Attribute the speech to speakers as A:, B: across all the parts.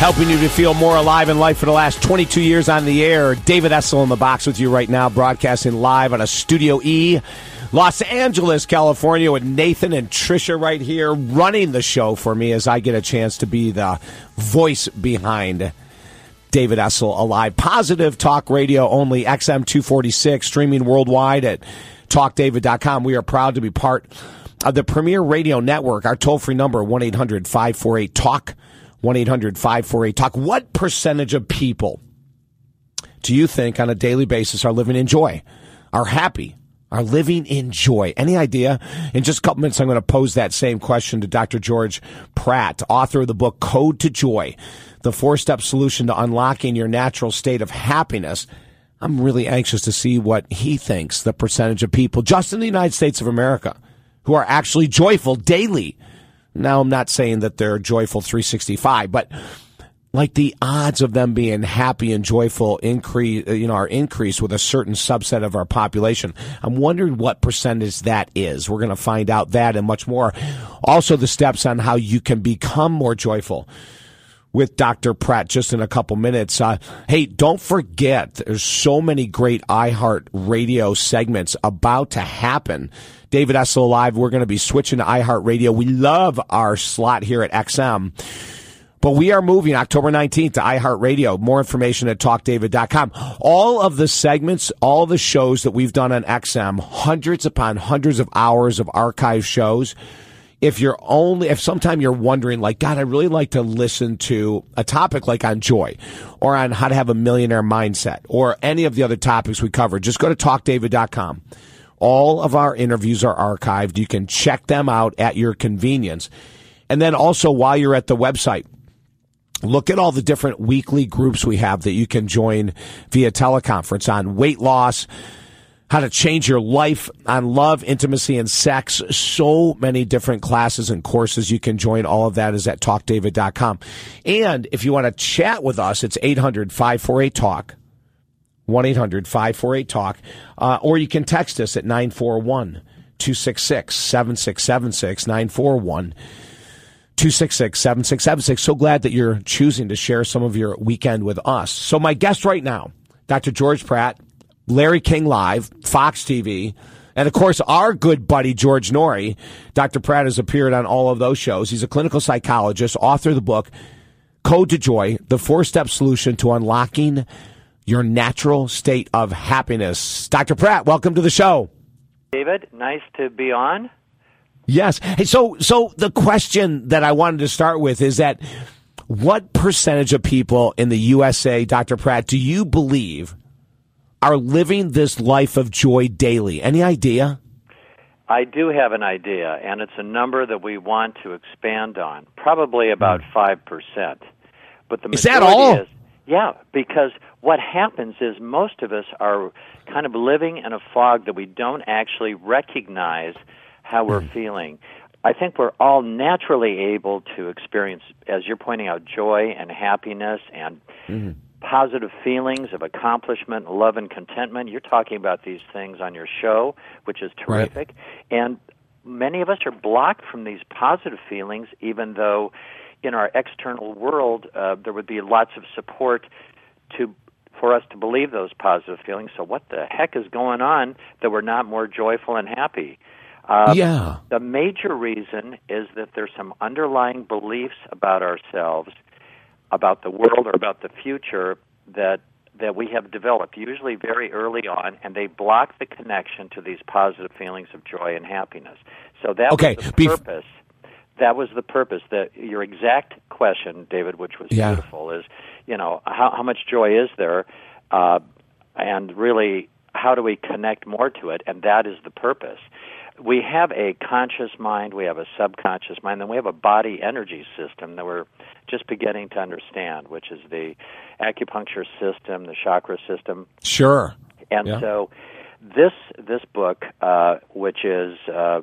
A: helping you to feel more alive in life for the last 22 years on the air. David Essel in the box with you right now, broadcasting live on a Studio E, Los Angeles, California, with Nathan and Trisha right here running the show for me as I get a chance to be the voice behind David Essel Alive. Positive talk radio only, XM 246, streaming worldwide at talkdavid.com. We are proud to be part of the premier radio network. Our toll free number, 1 800 548 TALK. 1 800 548 TALK. What percentage of people do you think on a daily basis are living in joy, are happy, are living in joy? Any idea? In just a couple minutes, I'm going to pose that same question to Dr. George Pratt, author of the book Code to Joy, the four step solution to unlocking your natural state of happiness. I'm really anxious to see what he thinks the percentage of people just in the United States of America who are actually joyful daily now, I'm not saying that they're joyful 365, but like the odds of them being happy and joyful increase, you know, are increased with a certain subset of our population. I'm wondering what percentage that is. We're going to find out that and much more. Also, the steps on how you can become more joyful with Dr. Pratt just in a couple minutes. Uh, hey, don't forget, there's so many great iHeart radio segments about to happen David Essel Live. We're going to be switching to iHeartRadio. We love our slot here at XM. But we are moving October 19th to iHeartRadio. More information at talkdavid.com. All of the segments, all the shows that we've done on XM, hundreds upon hundreds of hours of archive shows. If you're only, if sometime you're wondering, like, God, I really like to listen to a topic like on joy or on how to have a millionaire mindset or any of the other topics we covered, just go to talkdavid.com. All of our interviews are archived. You can check them out at your convenience. And then also while you're at the website, look at all the different weekly groups we have that you can join via teleconference on weight loss, how to change your life on love, intimacy, and sex. So many different classes and courses. You can join all of that is at talkdavid.com. And if you want to chat with us, it's 800 548 TALK. 1 800 548 TALK. Uh, or you can text us at 941 266 7676 941 266 7676. So glad that you're choosing to share some of your weekend with us. So, my guest right now, Dr. George Pratt, Larry King Live, Fox TV, and of course, our good buddy George Noory. Dr. Pratt has appeared on all of those shows. He's a clinical psychologist, author of the book Code to Joy, the four step solution to unlocking your natural state of happiness. Dr. Pratt, welcome to the show.
B: David, nice to be on.
A: Yes. Hey, so so the question that I wanted to start with is that what percentage of people in the USA, Dr. Pratt, do you believe are living this life of joy daily? Any idea?
B: I do have an idea, and it's a number that we want to expand on. Probably about hmm. five percent. But the
A: is that all?
B: Is, yeah, because what happens is most of us are kind of living in a fog that we don't actually recognize how we're mm. feeling. I think we're all naturally able to experience, as you're pointing out, joy and happiness and mm. positive feelings of accomplishment, love, and contentment. You're talking about these things on your show, which is terrific. Right. And many of us are blocked from these positive feelings, even though in our external world, uh, there would be lots of support to for us to believe those positive feelings. So, what the heck is going on that we're not more joyful and happy?
A: Uh, yeah.
B: The major reason is that there's some underlying beliefs about ourselves, about the world, or about the future that that we have developed, usually very early on, and they block the connection to these positive feelings of joy and happiness. So that
A: okay.
B: was the purpose that was the purpose. That your exact question, David, which was
A: yeah.
B: beautiful, is you know how how much joy is there, uh, and really how do we connect more to it? And that is the purpose. We have a conscious mind, we have a subconscious mind, then we have a body energy system that we're just beginning to understand, which is the acupuncture system, the chakra system.
A: Sure.
B: And yeah. so this this book, uh, which is uh,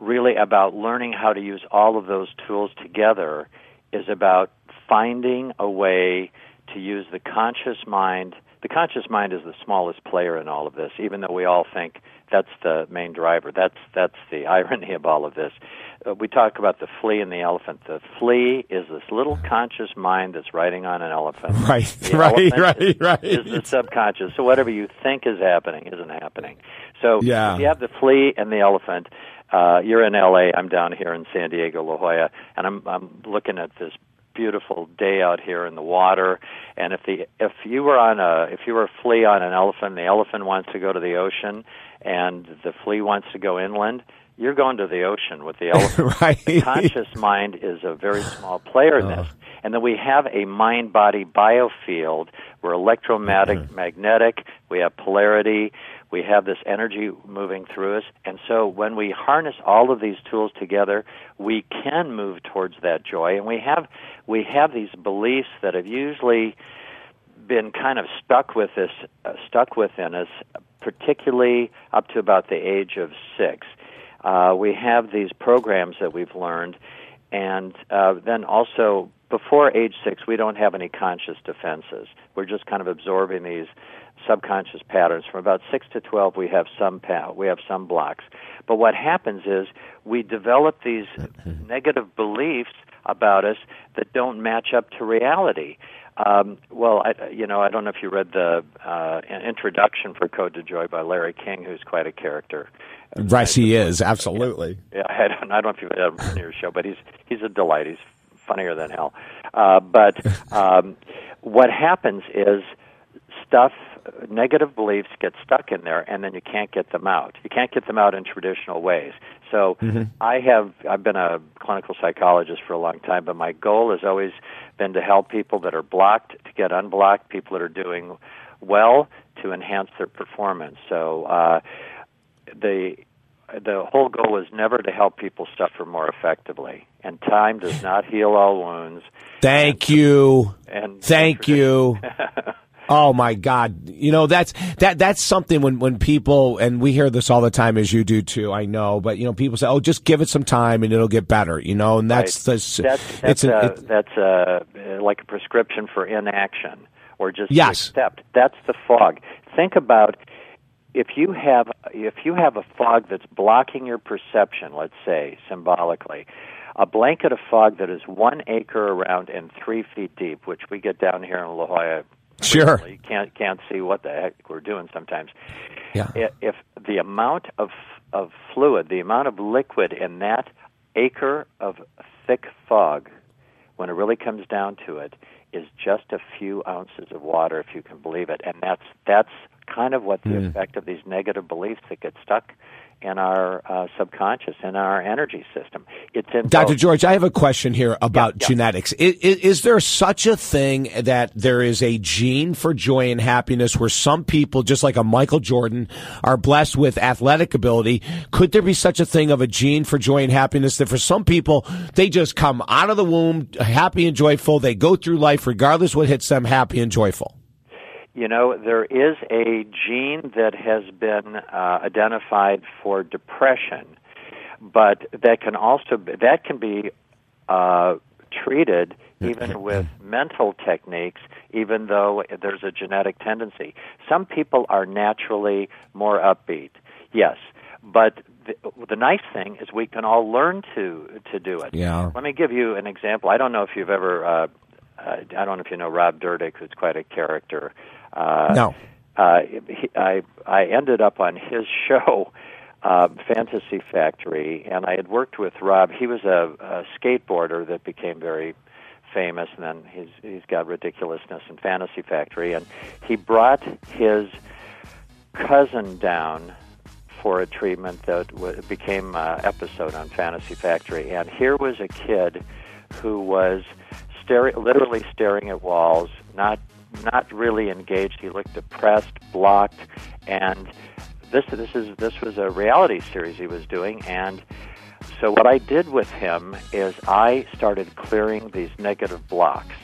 B: really about learning how to use all of those tools together is about finding a way to use the conscious mind the conscious mind is the smallest player in all of this, even though we all think that's the main driver. That's that's the irony of all of this. Uh, we talk about the flea and the elephant. The flea is this little conscious mind that's riding on an elephant.
A: Right,
B: The
A: right, right,
B: is,
A: right.
B: Is the subconscious. So whatever you think is happening isn't happening. So
A: Yeah.
B: if you have the flea and the elephant. Uh, you're in LA. I'm down here in San Diego, La Jolla, and I'm I'm looking at this beautiful day out here in the water. And if the if you were on a if you were a flea on an elephant, the elephant wants to go to the ocean, and the flea wants to go inland. You're going to the ocean with the elephant.
A: right.
B: The conscious mind is a very small player in this. And then we have a mind body biofield. We're electromagnetic, magnetic, we have polarity, we have this energy moving through us. And so when we harness all of these tools together, we can move towards that joy. And we have we have these beliefs that have usually been kind of stuck with us, uh, stuck within us, particularly up to about the age of six. Uh, we have these programs that we've learned, and uh, then also before age six, we don't have any conscious defenses. We're just kind of absorbing these subconscious patterns. From about six to twelve, we have some pa- we have some blocks. But what happens is we develop these negative beliefs about us that don't match up to reality. Um, well, I, you know, I don't know if you read the uh, introduction for Code to Joy by Larry King, who's quite a character.
A: Right, he is absolutely.
B: Yeah, I don't, I don't know if you've had him on your show, but he's he's a delight. He's funnier than hell. Uh, but um, what happens is stuff, negative beliefs get stuck in there, and then you can't get them out. You can't get them out in traditional ways. So I have I've been a clinical psychologist for a long time, but my goal has always been to help people that are blocked to get unblocked, people that are doing well to enhance their performance. So uh, the the whole goal is never to help people suffer more effectively. And time does not heal all wounds.
A: Thank you.
B: And
A: Thank you. Oh my God! You know that's that that's something when when people and we hear this all the time as you do too. I know, but you know people say, "Oh, just give it some time and it'll get better." You know, and that's
B: Right.
A: the
B: that's that's
A: an-
B: uh,
A: it-
B: that's uh, like a prescription for inaction or just
A: Yes.
B: accept. That's the fog. Think about if you have if you have a fog that's blocking your perception, let's say symbolically, a blanket of fog that is one acre around and three feet deep, which we get down here in La Jolla.
A: Sure.
B: frequently. You can't can't see what the heck we're doing sometimes.
A: yeah.
B: If the amount of of fluid, the amount of liquid in that acre of thick fog, when it really comes down to it, is just a few ounces of water, if you can believe it, and that's that's kind of what the
A: Hmm.
B: effect of these negative beliefs that get stuck in our uh, subconscious, in our energy system. It's in
A: Dr.
B: both.
A: George, I have a question here about
B: yeah.
A: genetics. Is, is there such a thing that there is a gene for joy and happiness where some people, just like a Michael Jordan, are blessed with athletic ability? Could there be such a thing of a gene for joy and happiness that for some people, they just come out of the womb happy and joyful. They go through life regardless what hits them, happy and joyful?
B: You know, there is a gene that has been uh, identified for depression, but that can also be, that can be uh, treated even with mental techniques, even though there's a genetic tendency. Some people are naturally more upbeat, yes, but the, the nice thing is we can all learn to to do it.
A: Yeah.
B: Let me give you an example. I don't know if you've ever. Uh, uh, I don't know if you know Rob Dyrdek, who's quite a character. Uh,
A: No.
B: Uh, he, I I ended up on his show, uh, Fantasy Factory, and I had worked with Rob. He was a, a skateboarder that became very famous, and then he's he's got ridiculousness in Fantasy Factory, and he brought his cousin down for a treatment that w- became uh, episode on Fantasy Factory, and here was a kid who was staring, literally staring at walls, not not really engaged. He looked depressed, blocked, and this this is this was a reality series he was doing, and so what I did with him is I started clearing these negative blocks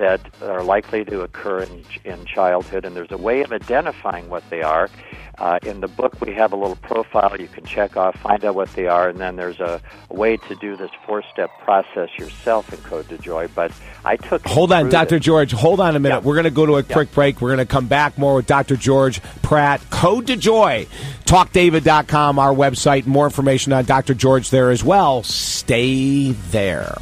B: that are likely to occur in, in childhood, and there's a way of identifying what they are. Uh, in the book, we have a little profile you can check off, find out what they are, and then there's a, a way to do this four-step process yourself in Code to Joy. But I took
A: hold on, Dr. George. Hold on a minute. Yeah. We're going to go to a quick yeah. break. We're going to come back more with Dr. George Pratt. Code to Joy. TalkDavid.com, our website. More information on Dr. George there as well. Stay there.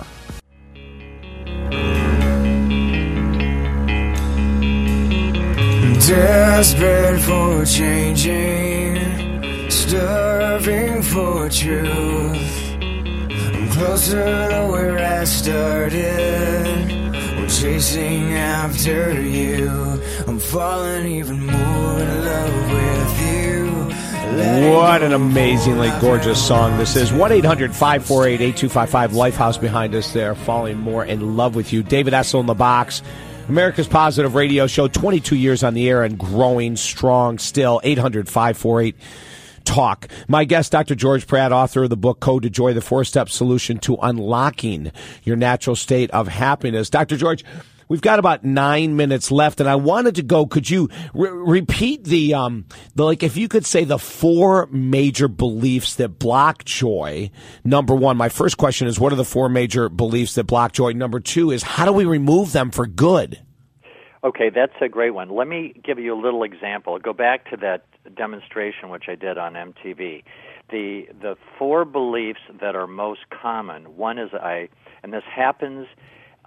A: Desperate for changing, starving for truth. I'm closer to where I started. We're chasing after you. I'm falling even more in love with you. What an amazingly gorgeous song this is. 1 800 548 8255 Lifehouse behind us there, falling more in love with you. David Essel in the box. America's Positive Radio Show, 22 years on the air and growing strong still. 800 548 Talk. My guest, Dr. George Pratt, author of the book Code to Joy, the four step solution to unlocking your natural state of happiness. Dr. George, We've got about nine minutes left, and I wanted to go. Could you re- repeat the um the like if you could say the four major beliefs that block joy? Number one, my first question is what are the four major beliefs that block joy? Number two is how do we remove them for good?
B: Okay, that's a great one. Let me give you a little example. Go back to that demonstration which I did on MTV. The the four beliefs that are most common. One is I, and this happens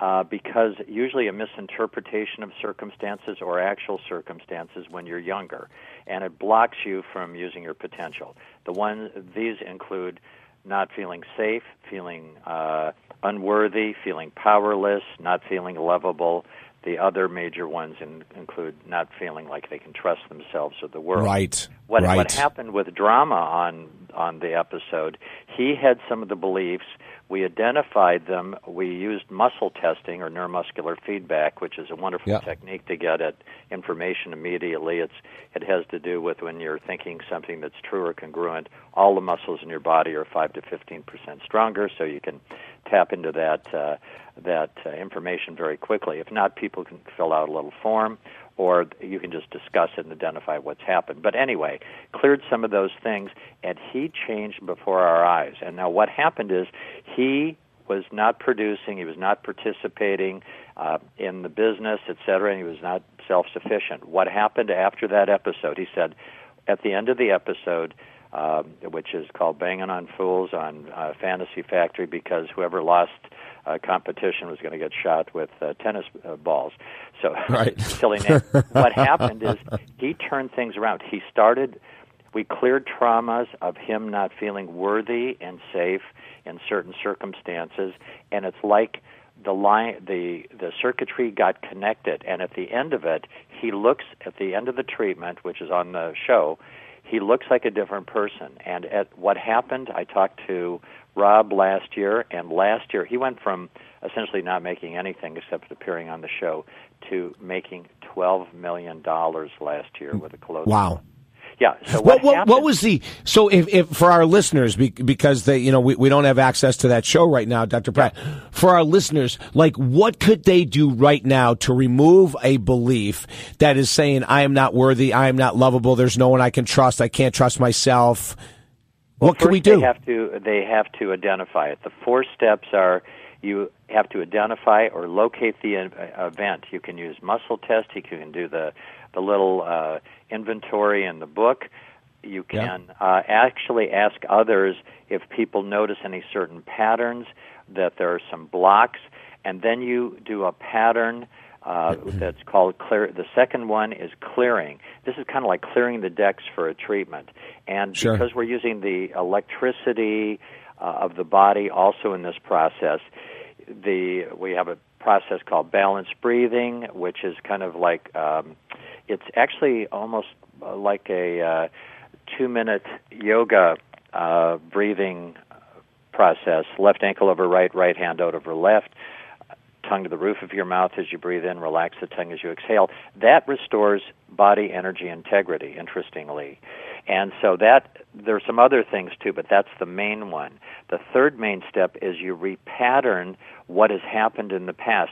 B: uh, because usually a misinterpretation of circumstances or actual circumstances when you're younger, and it blocks you from using your potential. The one these include not feeling safe, feeling uh, unworthy, feeling powerless, not feeling lovable. The other major ones in, include not feeling like they can trust themselves or the world.
A: Right.
B: What,
A: right.
B: what happened with drama on on the episode? He had some of the beliefs we identified them. We used muscle testing or neuromuscular feedback, which is a wonderful yeah. technique to get at information immediately. It's it has to do with when you're thinking something that's true or congruent. All the muscles in your body are five to fifteen percent stronger, so you can tap into that uh, that uh, information very quickly. If not, people can fill out a little form or you can just discuss it and identify what's happened. But anyway, cleared some of those things, and he changed before our eyes. And now what happened is he was not producing, he was not participating uh, in the business, etc., and he was not self sufficient. What happened after that episode? He said, at the end of the episode, um, which is called Banging on Fools on uh, Fantasy Factory, because whoever lost uh, competition was going to get shot with uh, tennis uh, balls. So
A: right.
B: silly name. what happened is he turned things around. He started. We cleared traumas of him not feeling worthy and safe in certain circumstances, and it's like the line, the the circuitry got connected. And at the end of it, he looks at the end of the treatment, which is on the show. He looks like a different person. And at what happened, I talked to Rob last year, and last year he went from essentially not making anything except appearing on the show to making twelve million dollars last year with a close.
A: Wow.
B: Yeah. So
A: what,
B: what,
A: what, was the so if, if for our listeners because they you know we, we don't have access to that show right now, Dr. Pratt. For our listeners, like what could they do right now to remove a belief that is saying I am not worthy, I am not lovable, there's no one I can trust, I can't trust myself.
B: Well,
A: what can we do?
B: They have to they have to identify it. The four steps are you have to identify or locate the event. You can use muscle test. You can do the the little uh, inventory in the book. You can yeah. uh, actually ask others if people notice any certain patterns, that there are some blocks, and then you do a pattern uh, that's called clear. The second one is clearing. This is kind of like clearing the decks for a treatment, and
A: sure.
B: because we're using the electricity uh, of the body also in this process, the we have a process called balanced breathing, which is kind of like um, it's actually almost uh, like a uh, two-minute yoga uh, breathing process. Left ankle over right, right hand out over left tongue to the roof of your mouth as you breathe in, relax the tongue as you exhale. That restores body energy integrity, interestingly. And so that there's some other things too, but that's the main one. The third main step is you repattern what has happened in the past.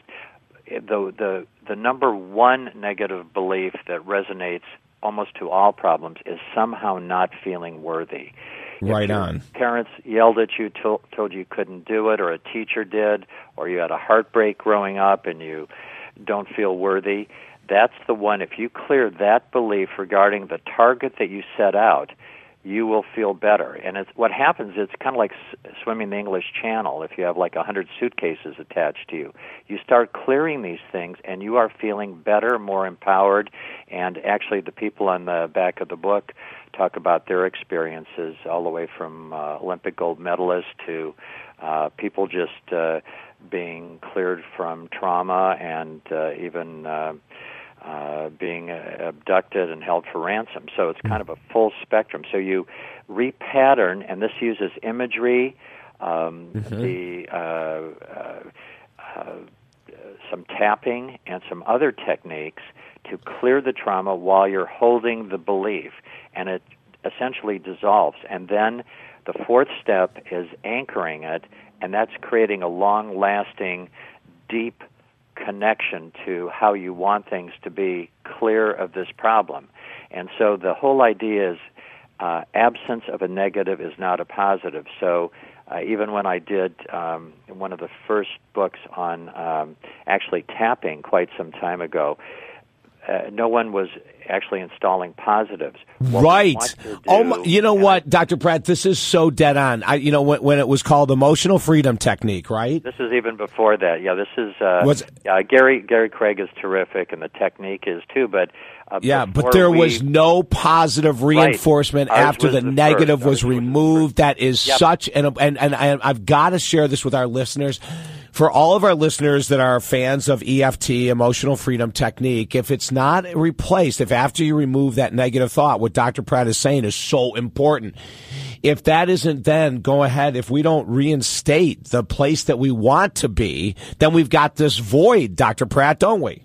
B: the the the number one negative belief that resonates almost to all problems is somehow not feeling worthy.
A: Right on.
B: Parents yelled at you, told, told you couldn't do it, or a teacher did, or you had a heartbreak growing up and you don't feel worthy. That's the one. If you clear that belief regarding the target that you set out, you will feel better. And it's what happens. It's kind of like swimming the English Channel. If you have like a hundred suitcases attached to you, you start clearing these things, and you are feeling better, more empowered. And actually, the people on the back of the book talk about their experiences, all the way from uh, Olympic gold medalists to uh, people just uh, being cleared from trauma and uh, even. Uh, uh, being uh, abducted and held for ransom. So it's kind of a full spectrum. So you repattern, and this uses imagery, um, mm-hmm. the uh, uh, uh, some tapping, and some other techniques to clear the trauma while you're holding the belief, and it essentially dissolves. And then the fourth step is anchoring it, and that's creating a long-lasting, deep connection to how you want things to be clear of this problem. And so the whole idea is uh, absence of a negative is not a positive. So uh, even when I did um, one of the first books on um, actually tapping quite some time ago, uh, no one was actually installing positives.
A: What right. oh, my, you know what, Dr. Pratt? This is so dead on. I, you know, when, when, it was called emotional freedom technique, right?
B: This is even before that. Yeah, this is. Uh, was uh, Gary Gary Craig is terrific, and the technique is too. But uh,
A: yeah, but there we, was no positive reinforcement right. after the, the, negative was removed. That is yep. such, and and and I, I've got to share this with our listeners for all of our listeners that are fans of EFT, emotional freedom technique, if it's not replaced, if after you remove that negative thought, what Dr. Pratt is saying is so important. If that isn't then, go ahead. If we don't reinstate the place that we want to be, then we've got this void, Dr. Pratt, don't we?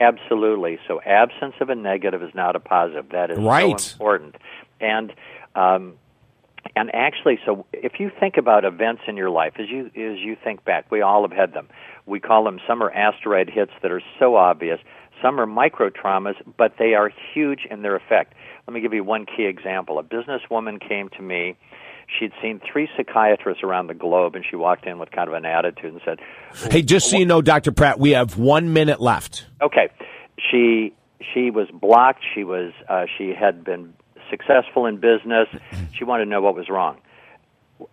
B: Absolutely. So absence of a negative is not a positive. That is
A: right.
B: so important. And um, and actually, so if you think about events in your life, as you as you think back, we all have had them. We call them some are asteroid hits that are so obvious. Some are micro traumas, but they are huge in their effect. Let me give you one key example. A businesswoman came to me. She'd seen three psychiatrists around the globe, and she walked in with kind of an attitude and said,
A: "Hey, just so you know, Doctor Pratt, we have one minute left."
B: Okay, she she was blocked. She was uh, she had been successful in business. She wanted to know what was wrong.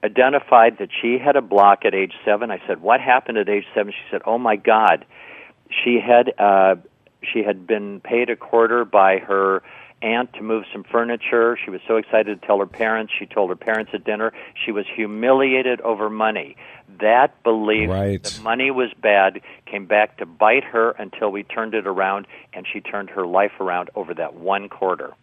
B: Identified that she had a block at age seven. I said, "What happened at age seven? She said, "Oh my God, she had uh, she had been paid a quarter by her aunt to move some furniture. She was so excited to tell her parents. She told her parents at dinner. She was humiliated over money. That belief
A: right.
B: that money was bad came back to bite her until we turned it around, and she turned her life around over that one quarter.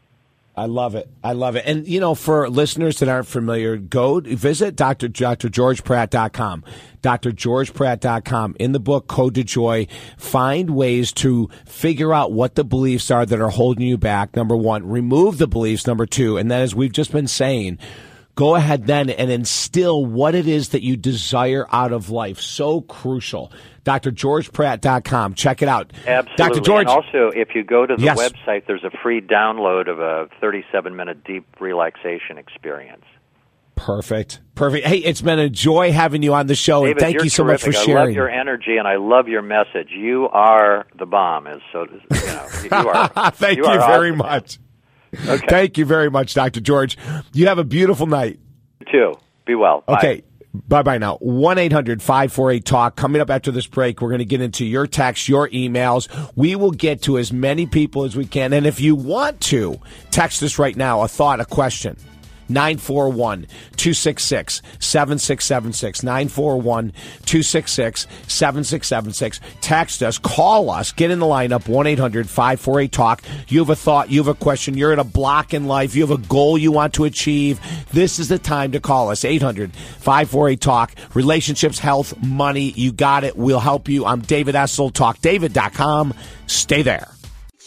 A: I love it. I love it. And, you know, for listeners that aren't familiar, go visit Dr. drgeorgepratt.com. drgeorgepratt.com. In the book, Code to Joy, find ways to figure out what the beliefs are that are holding you back. Number one, remove the beliefs. Number two, and then as we've just been saying, go ahead then and instill what it is that you desire out of life. So crucial. DrGeorgePratt.com. Check it out.
B: Absolutely.
A: Dr. George.
B: And also, if you go to the
A: yes.
B: website, there's a free download of a 37 minute deep relaxation experience.
A: Perfect. Perfect. Hey, it's been a joy having you on the show,
B: David,
A: and thank you so
B: terrific.
A: much for sharing. I
B: love your energy, and I love your message. You are the bomb, as so you know. You are.
A: thank
B: you,
A: you
B: are
A: very
B: awesome.
A: much.
B: Okay.
A: Thank you very much, Dr. George. You have a beautiful night.
B: You too. Be well.
A: Bye. Okay. Bye bye now. 1 800 548 Talk. Coming up after this break, we're going to get into your texts, your emails. We will get to as many people as we can. And if you want to, text us right now a thought, a question. 941 266 7676. 941 266 7676. Text us, call us, get in the lineup 1 800 548 Talk. You have a thought, you have a question, you're at a block in life, you have a goal you want to achieve. This is the time to call us 800 548 Talk. Relationships, health, money, you got it. We'll help you. I'm David Essel, talkdavid.com. Stay there.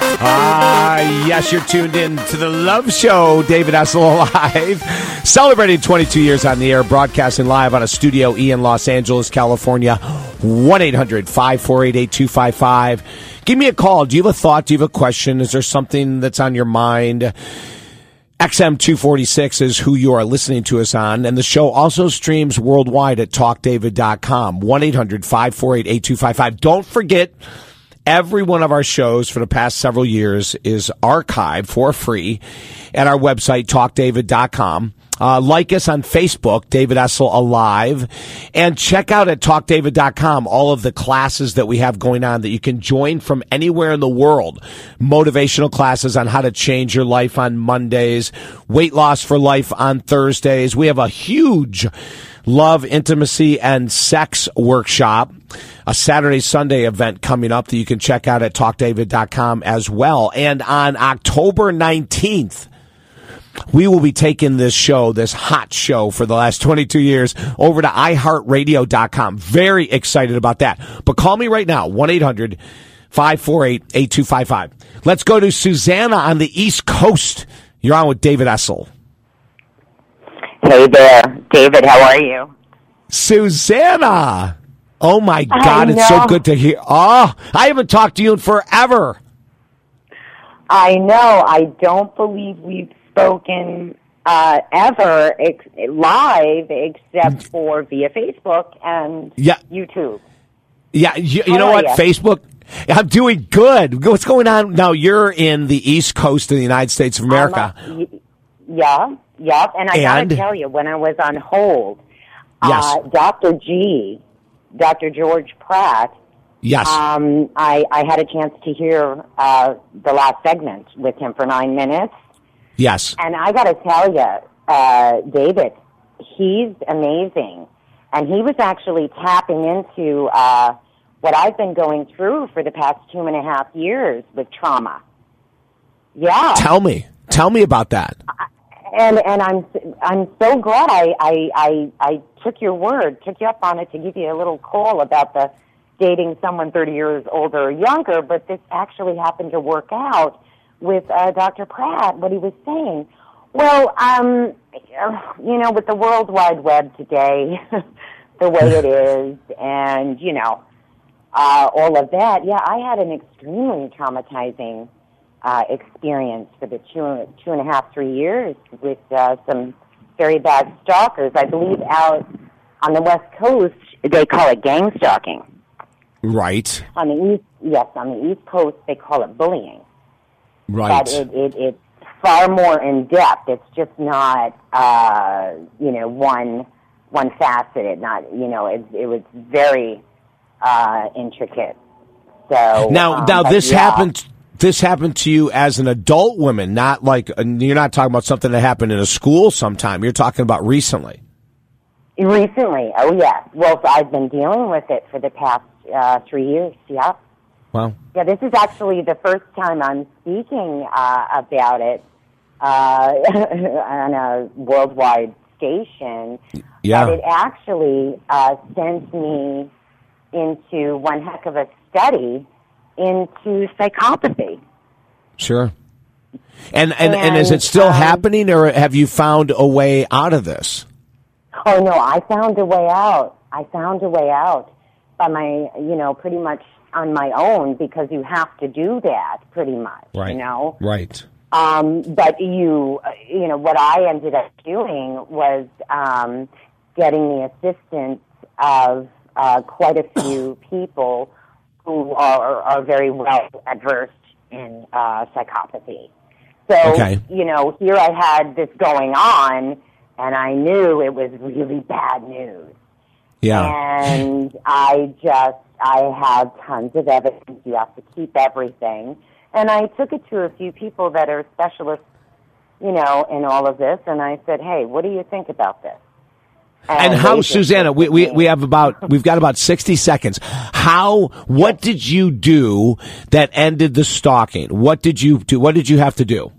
A: Ah, yes, you're tuned in to the Love Show, David Essel Live. Celebrating 22 years on the air, broadcasting live on a Studio E in Los Angeles, California. 1 800 548 8255. Give me a call. Do you have a thought? Do you have a question? Is there something that's on your mind? XM246 is who you are listening to us on, and the show also streams worldwide at talkdavid.com. 1 800 548 8255. Don't forget, every one of our shows for the past several years is archived for free at our website, talkdavid.com. Uh, like us on Facebook, David Essel Alive, and check out at talkdavid.com all of the classes that we have going on that you can join from anywhere in the world. Motivational classes on how to change your life on Mondays, weight loss for life on Thursdays. We have a huge love, intimacy, and sex workshop, a Saturday, Sunday event coming up that you can check out at talkdavid.com as well. And on October 19th, we will be taking this show, this hot show for the last 22 years, over to iHeartRadio.com. Very excited about that. But call me right now, 1 800 548 8255. Let's go to Susanna on the East Coast. You're on with David Essel.
C: Hey there, David. How are you?
A: Susanna! Oh my God, it's so good to hear. Oh, I haven't talked to you in forever.
C: I know. I don't believe we've spoken uh, ever ex- live except for via Facebook and
A: Yeah.
C: YouTube.
A: Yeah, you, you know what?
C: ya?
A: Facebook. I'm doing good. What's going on now? You're in the East Coast of the United States of America.
C: I'm a- y- yeah, yep. And I
A: And?
C: gotta tell you, when I was on hold,
A: Yes.
C: uh, Dr. G, Dr. George Pratt,
A: yes.
C: um, I, I had a chance to hear uh, the last segment with him for nine minutes.
A: yes.
C: And I got to tell you, uh, David, he's amazing. And he was actually tapping into uh, what I've been going through for the past two and a half years with trauma. Yeah,
A: Tell me. Tell me about that.
C: And and I'm I'm so glad I, I I I took your word, took you up on it to give you a little call about the dating someone 30 years older or younger. But this actually happened to work out with uh, Dr. Pratt. What he was saying. Well, um, you know, with the World Wide Web today, the way it is, and you know, uh, all of that. Yeah, I had an extremely traumatizing uh, experience for the two two and a half three years with uh, some very bad stalkers. I believe out on the West Coast they call it gang stalking.
A: Right.
C: On the east, yes, on the East Coast they call it bullying.
A: Right.
C: But it, it it's far more in depth. It's just not uh, you know one one faceted. Not you know it it was very uh, intricate. So
A: now,
C: um,
A: now this
C: yeah.
A: happened. This happened to you as an adult woman, not like uh, you're not talking about something that happened in a school sometime. You're talking about recently.
C: Recently, oh yes. Well, I've been dealing with it for the past uh, three years. Yeah,
A: Well,
C: yeah. This is actually the first time I'm speaking uh, about it uh, on a worldwide station.
A: yeah.
C: But it actually uh, sent me into one heck of a study into psychopathy.
A: Sure. And and, and is it still
C: um,
A: happening, or have you found a way out of this?
C: Oh no, I found a way out. I found a way out by my, you know, pretty much on my own because you have to do that pretty much, you know.
A: Right.
C: Um, but you, you know, what I ended up doing was um, getting the assistance of uh, quite a few people who are, are very well adversed in uh, psychopathy. So,
A: Okay.
C: you know, here I had this going on, and I knew it was really bad news.
A: Yeah.
C: And I just, I have tons of evidence. You have to keep everything. And I took it to a few people that are specialists, you know, in all of this. And I said, hey, what do you think about this?
A: And how, Susanna? We, we we have about we've got about sixty seconds. How? What did you do that ended the stalking? What did you do? What did you have to do?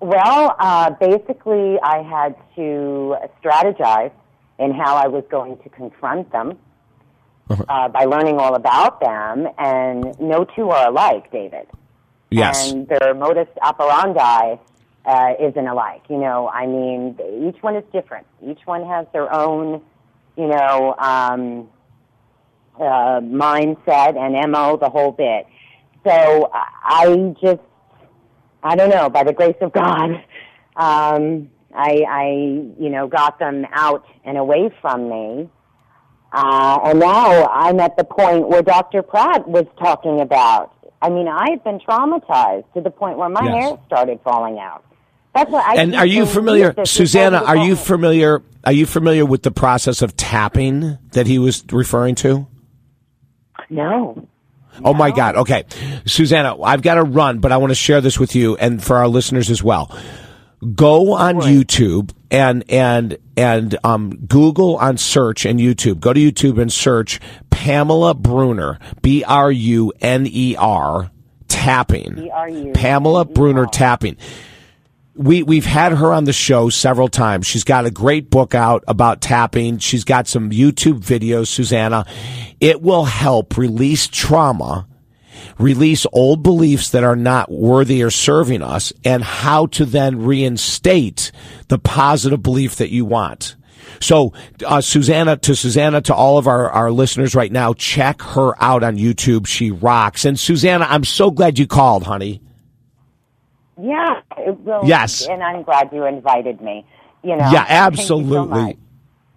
C: Well, uh, basically, I had to strategize in how I was going to confront them
A: Uh-huh.
C: uh, by learning all about them. And no two are alike, David.
A: Yes.
C: And their modus operandi uh, isn't alike. You know, I mean, each one is different. Each one has their own, you know, um, uh, mindset and MO, the whole bit. So I just, I don't know, by the grace of God, um, I, I, you know, got them out and away from me. Uh, and now I'm at the point where Dr. Pratt was talking about. I mean, I've been traumatized to the point where my
A: Yes.
C: hair started falling out. That's what I
A: And are you familiar, Susanna? Are you familiar? Are you familiar with the process of tapping that he was referring to?
C: No.
A: Oh my God. Okay. Susanna, I've got to run, but I want to share this with you and for our listeners as well. Go on YouTube and, and, and, um, Google on search and YouTube. Go to YouTube and search Pamela Bruner, B-R-U-N-E-R, tapping.
C: B-R-U-N-E-R.
A: Pamela Bruner tapping we we've had her on the show several times. She's got a great book out about tapping. She's got some YouTube videos, Susanna. It will help release trauma, release old beliefs that are not worthy or serving us, and how to then reinstate the positive belief that you want. So, uh, Susanna, to Susanna, to all of our, our listeners right now, check her out on YouTube. She rocks. And Susanna, I'm so glad you called, honey.
C: Yeah. It will,
A: Yes.
C: And I'm glad you invited me. You know.
A: Yeah,
C: Thank you so
A: absolutely.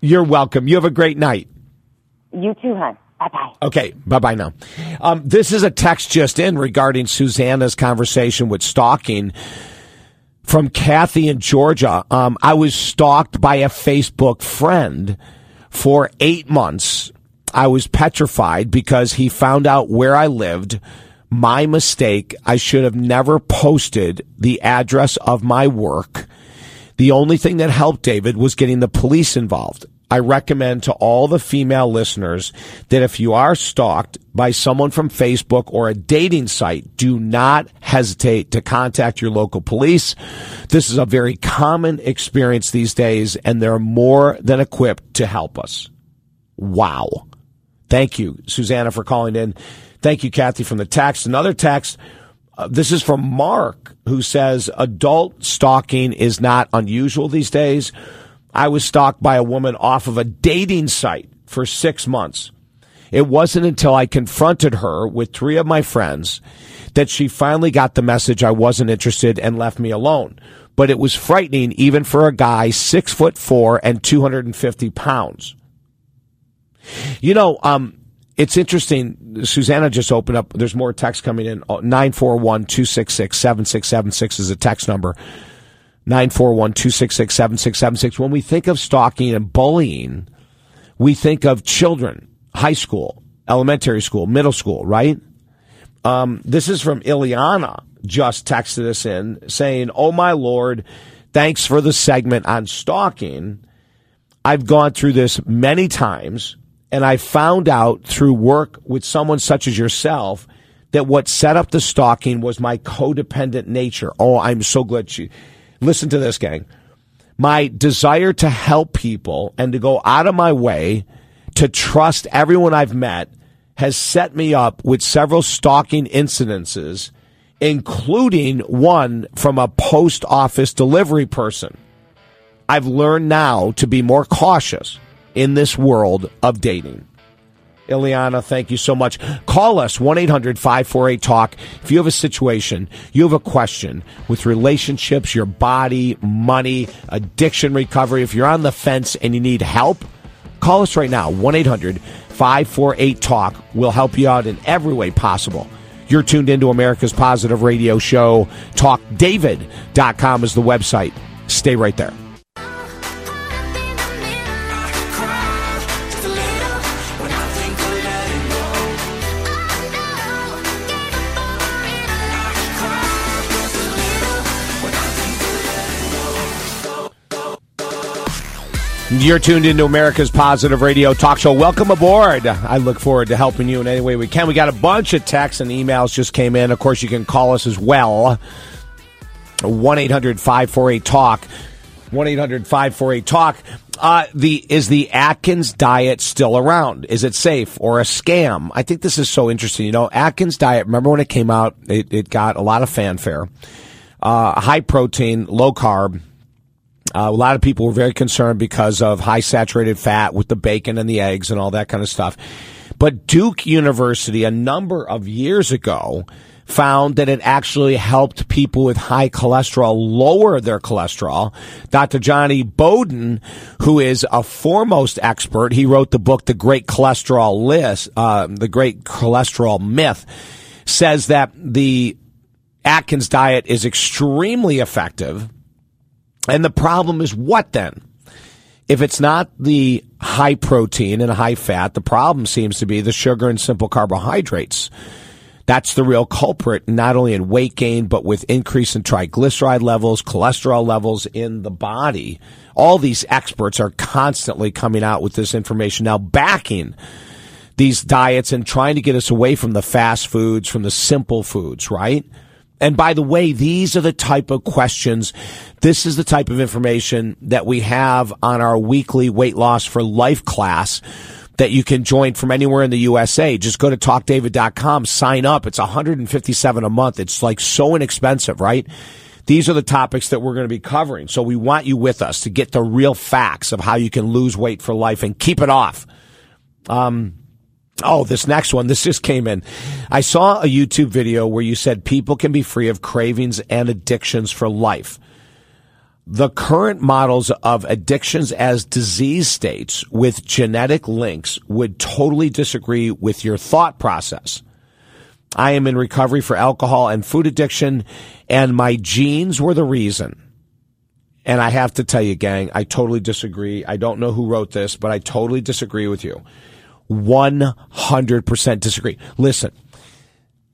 A: You're welcome. You have a great night.
C: You too, hon. Bye bye.
A: Okay, bye bye now. Um, this is a text just in regarding Susanna's conversation with stalking from Kathy in Georgia. Um, I was stalked by a Facebook friend for eight months. I was petrified because he found out where I lived. My mistake. I should have never posted the address of my work. The only thing that helped David was getting the police involved. I recommend to all the female listeners that if you are stalked by someone from Facebook or a dating site, do not hesitate to contact your local police. This is a very common experience these days and they're more than equipped to help us. Wow. Thank you, Susanna, for calling in. Thank you, Kathy, from the text. Another text. Uh, this is from Mark, who says adult stalking is not unusual these days. I was stalked by a woman off of a dating site for six months. It wasn't until I confronted her with three of my friends that she finally got the message I wasn't interested and left me alone. But it was frightening even for a guy six foot four and 250 pounds. You know, um, it's interesting. Susanna just opened up. There's more text coming in. 941 266 7676 is a text number. 941 266 7676. When we think of stalking and bullying, we think of children, high school, elementary school, middle school, right? Um, this is from Ileana, just texted us in saying, Oh my Lord, thanks for the segment on stalking. I've gone through this many times and I found out through work with someone such as yourself that what set up the stalking was my codependent nature. Oh, I'm so glad she, listen to this gang. My desire to help people and to go out of my way to trust everyone I've met has set me up with several stalking incidences, including one from a post office delivery person. I've learned now to be more cautious in this world of dating. Ileana, thank you so much. Call us 1 800 548 TALK. If you have a situation, you have a question with relationships, your body, money, addiction recovery, if you're on the fence and you need help, call us right now 1 800 548 TALK. We'll help you out in every way possible. You're tuned into America's Positive Radio Show. TalkDavid.com is the website. Stay right there. You're tuned into America's Positive Radio Talk Show. Welcome aboard. I look forward to helping you in any way we can. We got a bunch of texts and emails just came in. Of course, you can call us as well. 1 800 548 Talk. 1 800 548 Talk. Uh, the is the Atkins diet still around? Is it safe or a scam? I think this is so interesting. You know, Atkins diet. Remember when it came out? It, it got a lot of fanfare. Uh, high protein, low carb. Uh, a lot of people were very concerned because of high saturated fat with the bacon and the eggs and all that kind of stuff. But Duke University, a number of years ago, found that it actually helped people with high cholesterol lower their cholesterol. Dr. Jonny Bowden, who is a foremost expert, he wrote the book, The Great Cholesterol List, uh, The Great Cholesterol Myth, says that the Atkins diet is extremely effective. And the problem is what then? If it's not the high protein and high fat, the problem seems to be the sugar and simple carbohydrates. That's the real culprit, not only in weight gain, but with increase in triglyceride levels, cholesterol levels in the body. All these experts are constantly coming out with this information now backing these diets and trying to get us away from the fast foods, from the simple foods, right? And by the way, these are the type of questions, this is the type of information that we have on our weekly weight loss for life class that you can join from anywhere in the USA. Just go to talkdavid.com, sign up. It's 157 a month. It's like so inexpensive, right? These are the topics that we're going to be covering. So we want you with us to get the real facts of how you can lose weight for life and keep it off. Um, Oh, this next one. This just came in. I saw a YouTube video where you said people can be free of cravings and addictions for life the current models of addictions as disease states with genetic links would totally disagree with your thought process. I am in recovery for alcohol and food addiction, and my genes were the reason. And I have to tell you, gang, I totally disagree. I don't know who wrote this, but I totally disagree with you. 100% disagree. Listen,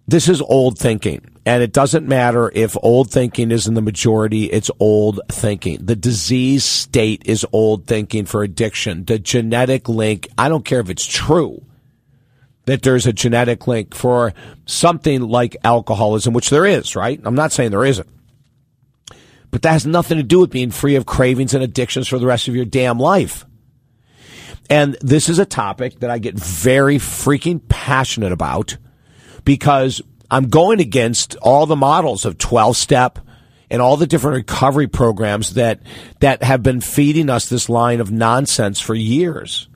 A: this is old thinking. And it doesn't matter if old thinking is in the majority, it's old thinking. The disease state is old thinking for addiction. The genetic link, I don't care if it's true that there's a genetic link for something like alcoholism, which there is, right? I'm not saying there isn't. But that has nothing to do with being free of cravings and addictions for the rest of your damn life. And this is a topic that I get very freaking passionate about because I'm going against all the models of 12 step and all the different recovery programs that, that have been feeding us this line of nonsense for years.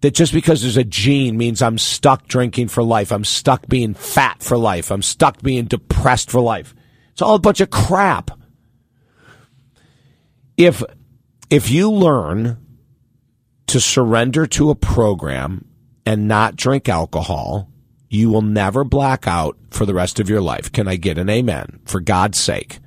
A: That just because there's a gene means I'm stuck drinking for life. I'm stuck being fat for life. I'm stuck being depressed for life. It's all a bunch of crap. If, if you learn to surrender to a program and not drink alcohol, you will never black out for the rest of your life. Can I get an amen? For God's sake.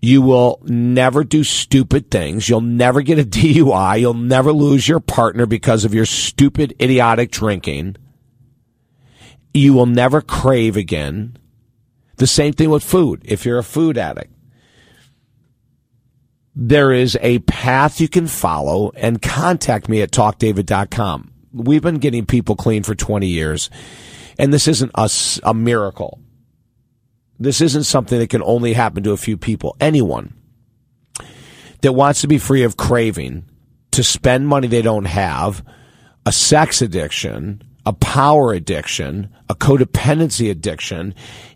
A: You will never do stupid things. You'll never get a DUI. You'll never lose your partner because of your stupid, idiotic drinking. You will never crave again. The same thing with food. If you're a food addict, there is a path you can follow and contact me at talkdavid.com. We've been getting people clean for 20 years and this isn't a, a miracle. This isn't something that can only happen to a few people. Anyone that wants to be free of craving, to spend money they don't have, a sex addiction, a power addiction, a codependency addiction,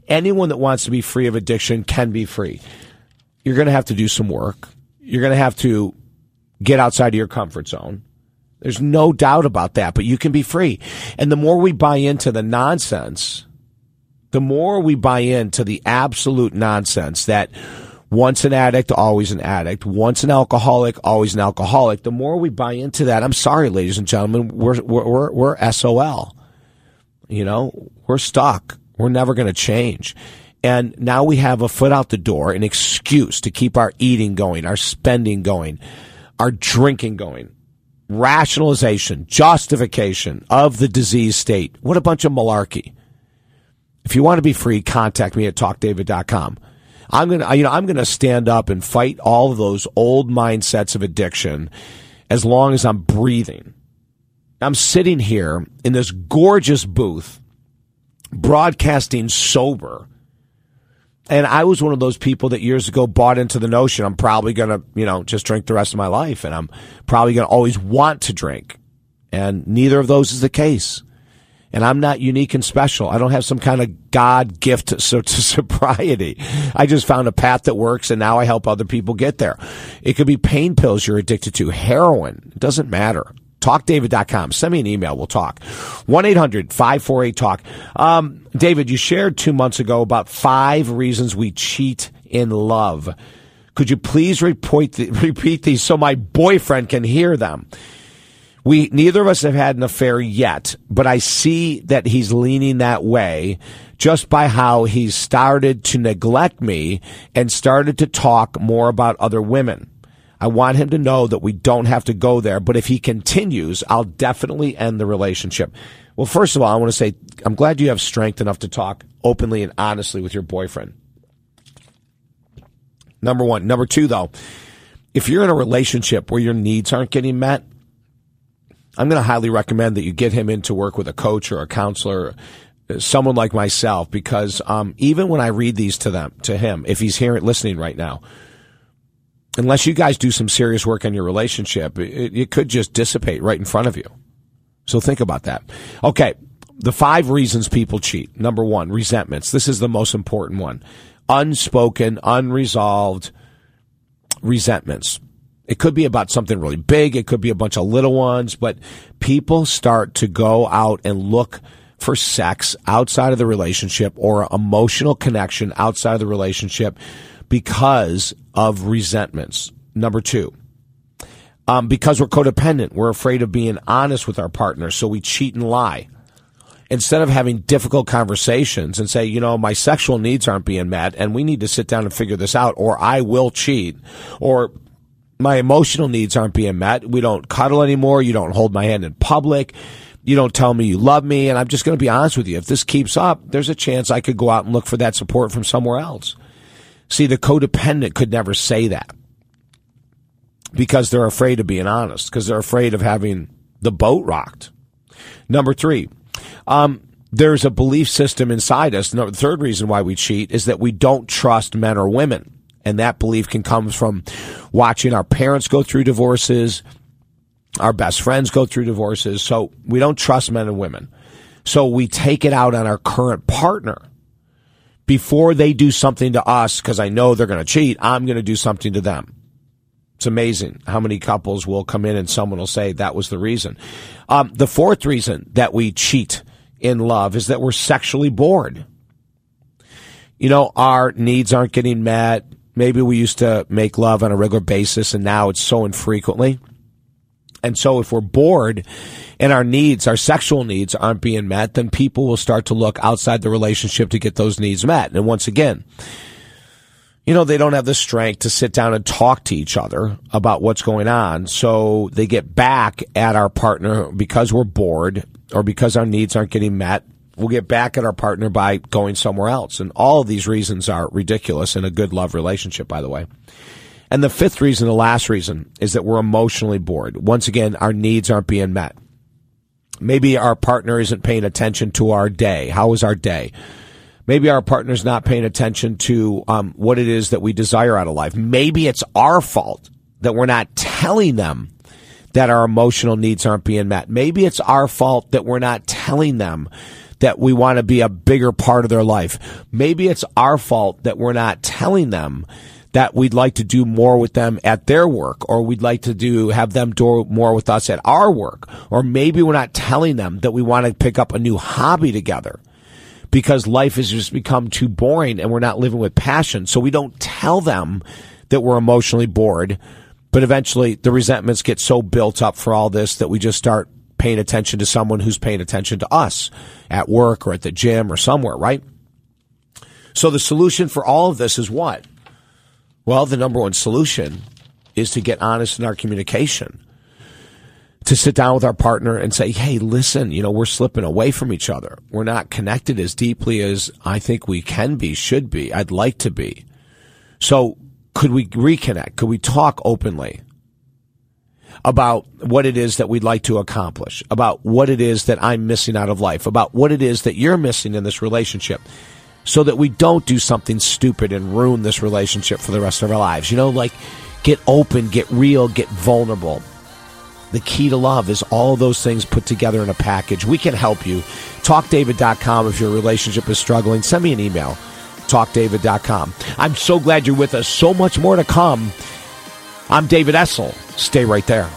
A: anyone that wants to be free of addiction can be free. You're going to have to do some work. You're going to have to get outside of your comfort zone. There's no doubt about that, but you can be free. And the more we buy into the nonsense, the more we buy into the absolute nonsense that once an addict, always an addict, once an alcoholic, always an alcoholic, the more we buy into that, I'm sorry, ladies and gentlemen, we're, we're, we're, SOL. You know, we're stuck. We're never going to change. And now we have a foot out the door, an excuse to keep our eating going, our spending going, our drinking going rationalization, justification of the disease state. What a bunch of malarkey. If you want to be free, contact me at talkdavid.com. I'm going to, you know, I'm going to stand up and fight all of those old mindsets of addiction as long as I'm breathing. I'm sitting here in this gorgeous booth, broadcasting sober. And I was one of those people that years ago bought into the notion I'm probably going to, you know, just drink the rest of my life and I'm probably going to always want to drink. And neither of those is the case. And I'm not unique and special. I don't have some kind of God gift to, so, to sobriety. I just found a path that works and now I help other people get there. It could be pain pills you're addicted to, heroin. It doesn't matter talkdavid.com. Send me an email. We'll talk. 1-800-548-TALK. Um, David, you shared two months ago about five reasons we cheat in love. Could you please repeat, repeat these so my boyfriend can hear them? We, neither of us have had an affair yet, but I see that he's leaning that way just by how he's started to neglect me and started to talk more about other women. I want him to know that we don't have to go there. But if he continues, I'll definitely end the relationship. Well, first of all, I want to say I'm glad you have strength enough to talk openly and honestly with your boyfriend. Number one. Number two, though, if you're in a relationship where your needs aren't getting met, I'm going to highly recommend that you get him into work with a coach or a counselor, someone like myself, because um, even when I read these to them, to him, if he's here listening right now, unless you guys do some serious work on your relationship, it, it could just dissipate right in front of you. So think about that. Okay. The five reasons people cheat. Number one, resentments. This is the most important one. Unspoken, unresolved resentments. It could be about something really big. It could be a bunch of little ones, but people start to go out and look for sex outside of the relationship or emotional connection outside of the relationship because of resentments. Number two, um, because we're codependent, we're afraid of being honest with our partner, so we cheat and lie. Instead of having difficult conversations and say, you know, my sexual needs aren't being met and we need to sit down and figure this out, or I will cheat, or my emotional needs aren't being met. We don't cuddle anymore. You don't hold my hand in public. You don't tell me you love me. And I'm just going to be honest with you. If this keeps up, there's a chance I could go out and look for that support from somewhere else. See, the codependent could never say that because they're afraid of being honest, because they're afraid of having the boat rocked. Number three, um, there's a belief system inside us. the third reason why we cheat is that we don't trust men or women. And that belief can come from watching our parents go through divorces, our best friends go through divorces. So we don't trust men and women. So we take it out on our current partner before they do something to us, because I know they're going to cheat, I'm going to do something to them. It's amazing how many couples will come in and someone will say that was the reason. Um, the fourth reason that we cheat in love is that we're sexually bored. You know, our needs aren't getting met. Maybe we used to make love on a regular basis and now it's so infrequently. And so if we're bored and our needs, our sexual needs aren't being met, then people will start to look outside the relationship to get those needs met. And once again, you know, they don't have the strength to sit down and talk to each other about what's going on. So they get back at our partner because we're bored or because our needs aren't getting met. We'll get back at our partner by going somewhere else. And all of these reasons are ridiculous in a good love relationship, by the way. And the fifth reason, the last reason, is that we're emotionally bored. Once again, our needs aren't being met. Maybe our partner isn't paying attention to our day. How was our day? Maybe our partner's not paying attention to um, what it is that we desire out of life. Maybe it's our fault that we're not telling them that our emotional needs aren't being met. Maybe it's our fault that we're not telling them that we want to be a bigger part of their life. Maybe it's our fault that we're not telling them that we'd like to do more with them at their work or we'd like to do have them do more with us at our work. Or maybe we're not telling them that we want to pick up a new hobby together because life has just become too boring and we're not living with passion. So we don't tell them that we're emotionally bored but eventually the resentments get so built up for all this that we just start paying attention to someone who's paying attention to us at work or at the gym or somewhere right? So the solution for all of this is what well, the number one solution is to get honest in our communication. To sit down with our partner and say, hey, listen, you know, we're slipping away from each other. We're not connected as deeply as I think we can be, should be, I'd like to be. So could we reconnect? Could we talk openly? about what it is that we'd like to accomplish, about what it is that I'm missing out of life, about what it is that you're missing in this relationship, so that we don't do something stupid and ruin this relationship for the rest of our lives. You know, like get open, get real, get vulnerable. The key to love is all those things put together in a package. We can help you. TalkDavid.com if your relationship is struggling. Send me an email. TalkDavid.com. I'm so glad you're with us. So much more to come. I'm David Essel. Stay right there.